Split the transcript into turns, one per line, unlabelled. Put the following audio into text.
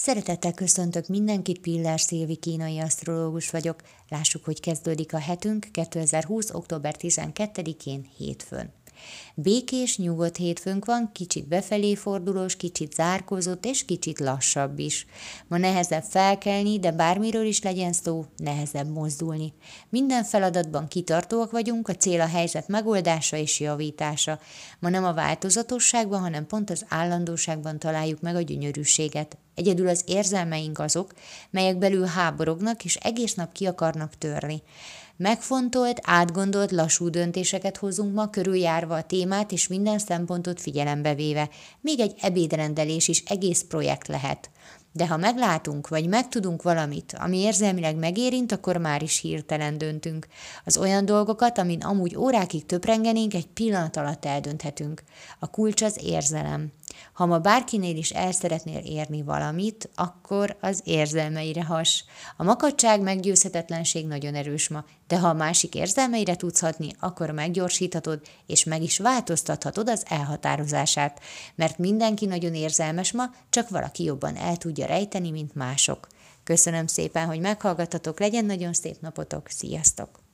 Szeretettel köszöntök mindenkit, Pillár Szilvi kínai asztrológus vagyok. Lássuk, hogy kezdődik a hetünk 2020. október 12-én hétfőn. Békés, nyugodt hétfőnk van, kicsit befelé fordulós, kicsit zárkozott és kicsit lassabb is. Ma nehezebb felkelni, de bármiről is legyen szó, nehezebb mozdulni. Minden feladatban kitartóak vagyunk, a cél a helyzet megoldása és javítása. Ma nem a változatosságban, hanem pont az állandóságban találjuk meg a gyönyörűséget. Egyedül az érzelmeink azok, melyek belül háborognak és egész nap ki akarnak törni. Megfontolt, átgondolt, lassú döntéseket hozunk ma, körüljárva a témát és minden szempontot figyelembe véve. Még egy ebédrendelés is egész projekt lehet. De ha meglátunk, vagy megtudunk valamit, ami érzelmileg megérint, akkor már is hirtelen döntünk. Az olyan dolgokat, amin amúgy órákig töprengenénk, egy pillanat alatt eldönthetünk. A kulcs az érzelem. Ha ma bárkinél is el szeretnél érni valamit, akkor az érzelmeire has. A makadság, meggyőzhetetlenség nagyon erős ma, de ha a másik érzelmeire tudsz hatni, akkor meggyorsíthatod, és meg is változtathatod az elhatározását. Mert mindenki nagyon érzelmes ma, csak valaki jobban el tudja rejteni, mint mások. Köszönöm szépen, hogy meghallgattatok, legyen nagyon szép napotok, sziasztok!